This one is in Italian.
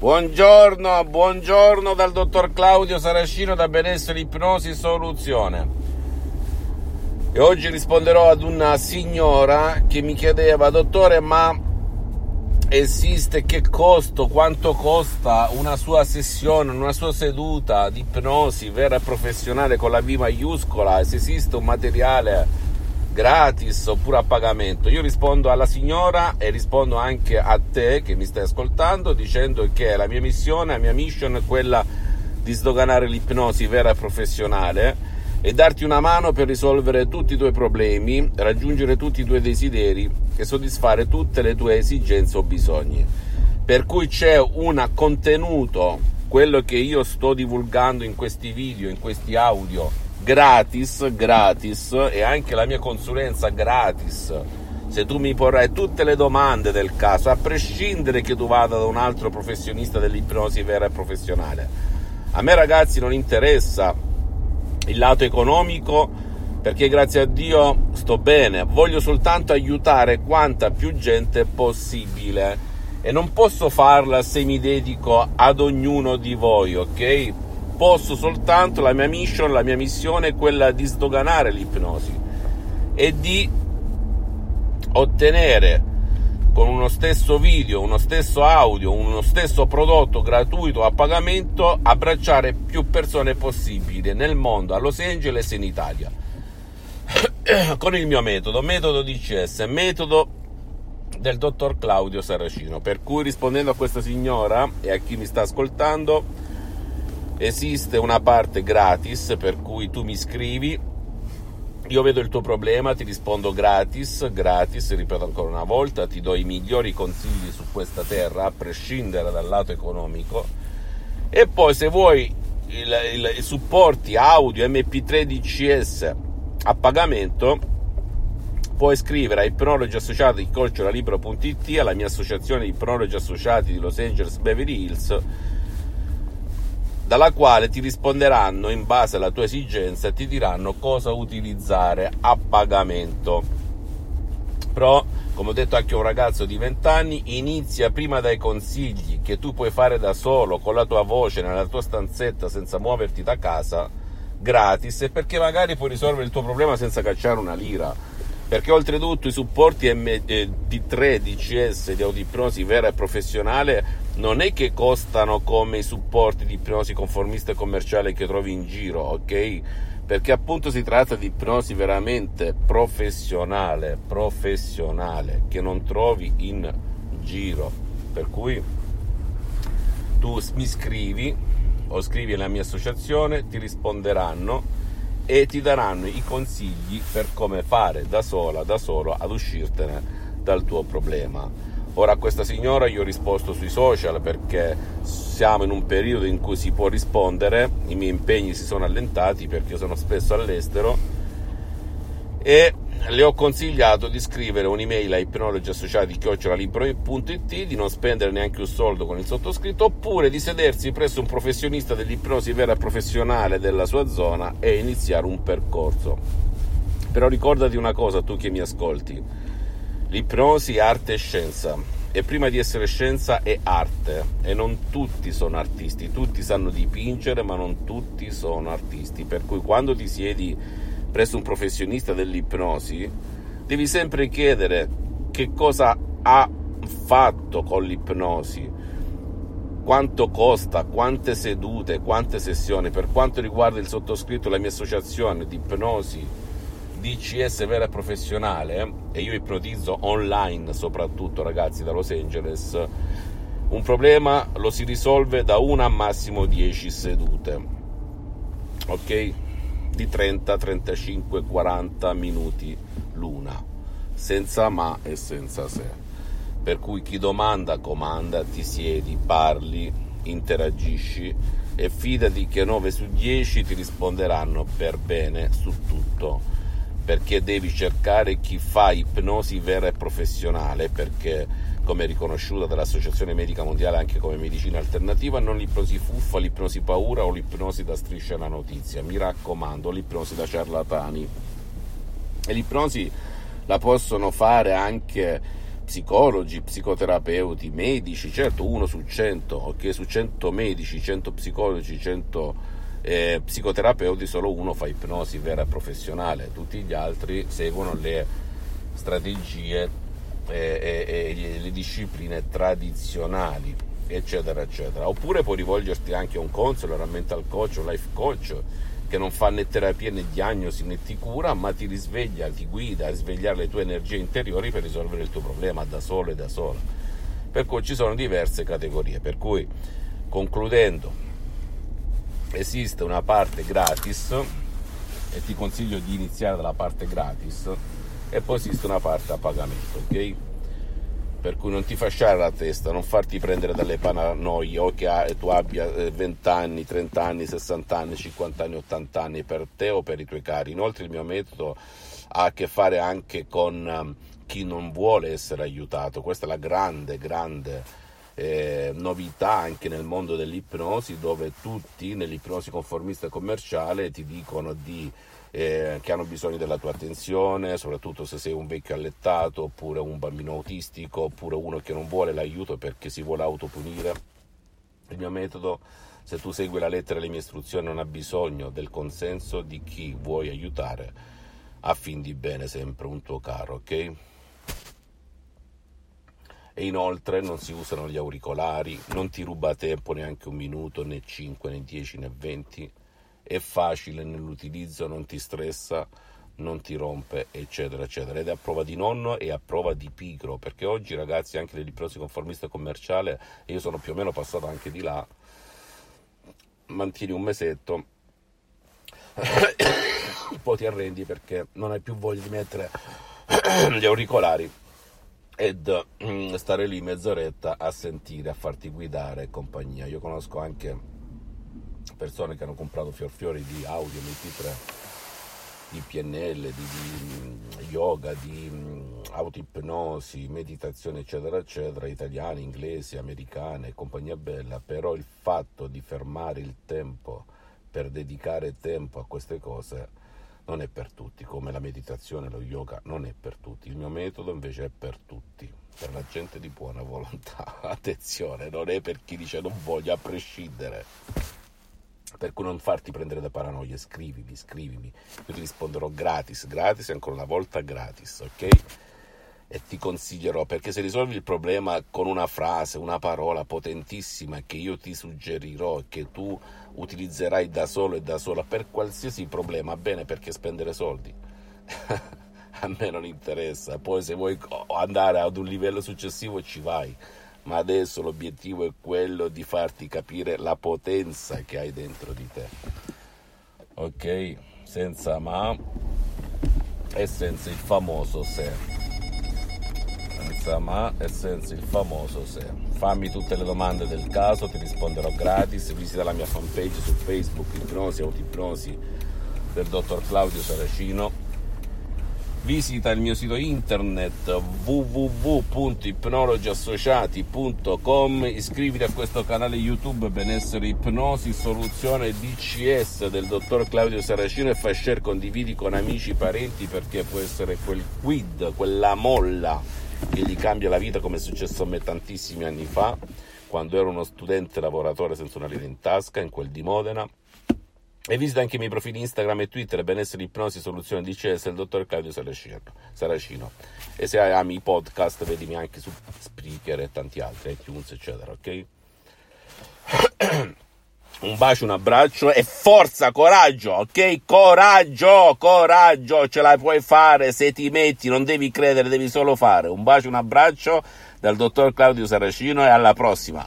Buongiorno, buongiorno dal dottor Claudio Saracino da Benessere Ipnosi Soluzione. E oggi risponderò ad una signora che mi chiedeva, dottore, ma esiste che costo, quanto costa una sua sessione, una sua seduta di ipnosi vera e professionale con la V maiuscola? Se esiste un materiale gratis oppure a pagamento? Io rispondo alla signora e rispondo anche a te che mi stai ascoltando dicendo che la mia missione, la mia mission è quella di sdoganare l'ipnosi vera e professionale e darti una mano per risolvere tutti i tuoi problemi, raggiungere tutti i tuoi desideri e soddisfare tutte le tue esigenze o bisogni. Per cui c'è un contenuto, quello che io sto divulgando in questi video, in questi audio, gratis, gratis e anche la mia consulenza gratis. Se tu mi porrai tutte le domande del caso, a prescindere che tu vada da un altro professionista dell'ipnosi vera e professionale. A me ragazzi non interessa il lato economico perché grazie a Dio sto bene, voglio soltanto aiutare quanta più gente possibile e non posso farla se mi dedico ad ognuno di voi, ok? Posso soltanto, la mia mission, la mia missione è quella di sdoganare l'ipnosi e di ottenere con uno stesso video, uno stesso audio, uno stesso prodotto gratuito a pagamento, abbracciare più persone possibili nel mondo, a Los Angeles e in Italia. con il mio metodo, metodo DCS, metodo del dottor Claudio Saracino. Per cui rispondendo a questa signora e a chi mi sta ascoltando, esiste una parte gratis per cui tu mi scrivi, io vedo il tuo problema, ti rispondo gratis, gratis, ripeto ancora una volta, ti do i migliori consigli su questa terra, a prescindere dal lato economico. E poi se vuoi i supporti audio MP3 DCS a pagamento, puoi scrivere a ipnologi associati di colciolablibro.it, alla mia associazione di ipnologi associati di Los Angeles Beverly Hills dalla quale ti risponderanno in base alla tua esigenza e ti diranno cosa utilizzare a pagamento. Però, come ho detto anche a un ragazzo di 20 anni, inizia prima dai consigli che tu puoi fare da solo, con la tua voce, nella tua stanzetta, senza muoverti da casa, gratis, e perché magari puoi risolvere il tuo problema senza cacciare una lira perché oltretutto i supporti MP3 DCS di audipnosi vera e professionale non è che costano come i supporti di ipnosi conformista e commerciale che trovi in giro, ok? Perché appunto si tratta di ipnosi veramente professionale, professionale, che non trovi in giro. Per cui tu mi scrivi o scrivi alla mia associazione, ti risponderanno e ti daranno i consigli per come fare da sola, da solo ad uscirtene dal tuo problema. Ora a questa signora io ho risposto sui social perché siamo in un periodo in cui si può rispondere, i miei impegni si sono allentati perché io sono spesso all'estero e le ho consigliato di scrivere un'email a ipnologiassociati.it di non spendere neanche un soldo con il sottoscritto oppure di sedersi presso un professionista dell'ipnosi vera professionale della sua zona e iniziare un percorso. Però ricordati una cosa tu che mi ascolti, l'ipnosi arte e scienza. E prima di essere scienza è arte. E non tutti sono artisti, tutti sanno dipingere ma non tutti sono artisti, per cui quando ti siedi presso un professionista dell'ipnosi, devi sempre chiedere che cosa ha fatto con l'ipnosi, quanto costa, quante sedute, quante sessioni. Per quanto riguarda il sottoscritto, la mia associazione di ipnosi DCS vera e professionale, e io ipnotizzo online soprattutto ragazzi da Los Angeles, un problema lo si risolve da una a massimo 10 sedute. Ok? di 30, 35, 40 minuti l'una, senza ma e senza se. Per cui chi domanda comanda, ti siedi, parli, interagisci e fidati che 9 su 10 ti risponderanno per bene su tutto perché devi cercare chi fa ipnosi vera e professionale perché come riconosciuta dall'Associazione Medica Mondiale anche come medicina alternativa, non l'ipnosi fuffa, l'ipnosi paura o l'ipnosi da striscia alla notizia. Mi raccomando, l'ipnosi da ciarlatani. E l'ipnosi la possono fare anche psicologi, psicoterapeuti, medici, certo uno su 100, ok, su 100 medici, 100 psicologi, 100 eh, psicoterapeuti, solo uno fa ipnosi vera e professionale, tutti gli altri seguono le strategie e, e, e le discipline tradizionali, eccetera, eccetera. Oppure puoi rivolgerti anche a un counselor, a mental coach, un life coach che non fa né terapia né diagnosi né ti cura, ma ti risveglia, ti guida a risvegliare le tue energie interiori per risolvere il tuo problema da solo e da sola. Per cui ci sono diverse categorie. Per cui, concludendo, esiste una parte gratis e ti consiglio di iniziare dalla parte gratis e poi esiste una parte a pagamento, ok? per cui non ti fasciare la testa, non farti prendere dalle paranoie o che tu abbia 20 eh, anni, 30 anni, 60 anni, 50 anni, 80 anni per te o per i tuoi cari. Inoltre il mio metodo ha a che fare anche con ehm, chi non vuole essere aiutato, questa è la grande, grande eh, novità anche nel mondo dell'ipnosi dove tutti nell'ipnosi conformista commerciale ti dicono di eh, che hanno bisogno della tua attenzione, soprattutto se sei un vecchio allettato oppure un bambino autistico oppure uno che non vuole l'aiuto perché si vuole autopunire. Il mio metodo, se tu segui la lettera e le mie istruzioni, non ha bisogno del consenso di chi vuoi aiutare a fin di bene sempre un tuo caro, ok? E inoltre non si usano gli auricolari, non ti ruba tempo neanche un minuto, né 5, né 10, né 20 è facile nell'utilizzo, non ti stressa, non ti rompe, eccetera, eccetera. Ed è a prova di nonno e a prova di pigro, perché oggi ragazzi anche nell'ipnosi conformista commerciale, io sono più o meno passato anche di là, mantieni un mesetto, poi ti arrendi perché non hai più voglia di mettere gli auricolari ed mm, stare lì mezz'oretta a sentire, a farti guidare compagnia. Io conosco anche persone che hanno comprato fior fiori di audio, MP3, di PNL, di, di yoga, di autoipnosi, meditazione, eccetera, eccetera, italiane, inglesi, americane e compagnia bella, però il fatto di fermare il tempo per dedicare tempo a queste cose non è per tutti, come la meditazione, lo yoga non è per tutti, il mio metodo invece è per tutti, per la gente di buona volontà, attenzione, non è per chi dice non voglio a prescindere. Per cui non farti prendere da paranoia, scrivimi, scrivimi, io ti risponderò gratis, gratis e ancora una volta gratis, ok? E ti consiglierò perché se risolvi il problema con una frase, una parola potentissima che io ti suggerirò e che tu utilizzerai da solo e da sola per qualsiasi problema, bene perché spendere soldi. A me non interessa, poi se vuoi andare ad un livello successivo ci vai ma adesso l'obiettivo è quello di farti capire la potenza che hai dentro di te. Ok? Senza ma e senza il famoso se. Senza ma senza il famoso se. Fammi tutte le domande del caso, ti risponderò gratis. Visita la mia fanpage su Facebook, Ipnosi, Autoipnosi del dottor Claudio Saracino visita il mio sito internet www.ipnologiassociati.com iscriviti a questo canale youtube benessere ipnosi soluzione DCS del dottor Claudio Saracino e fai share condividi con amici parenti perché può essere quel quid quella molla che gli cambia la vita come è successo a me tantissimi anni fa quando ero uno studente lavoratore senza una linea in tasca in quel di Modena e visita anche i miei profili Instagram e Twitter, benessere, ipnosi, soluzione DCS, il dottor Claudio Saracino. E se ami i podcast, vedimi anche su Spreaker e tanti altri, iTunes, eccetera, ok? Un bacio, un abbraccio e forza, coraggio, ok? Coraggio, coraggio, ce la puoi fare se ti metti, non devi credere, devi solo fare. Un bacio, un abbraccio dal dottor Claudio Saracino e alla prossima.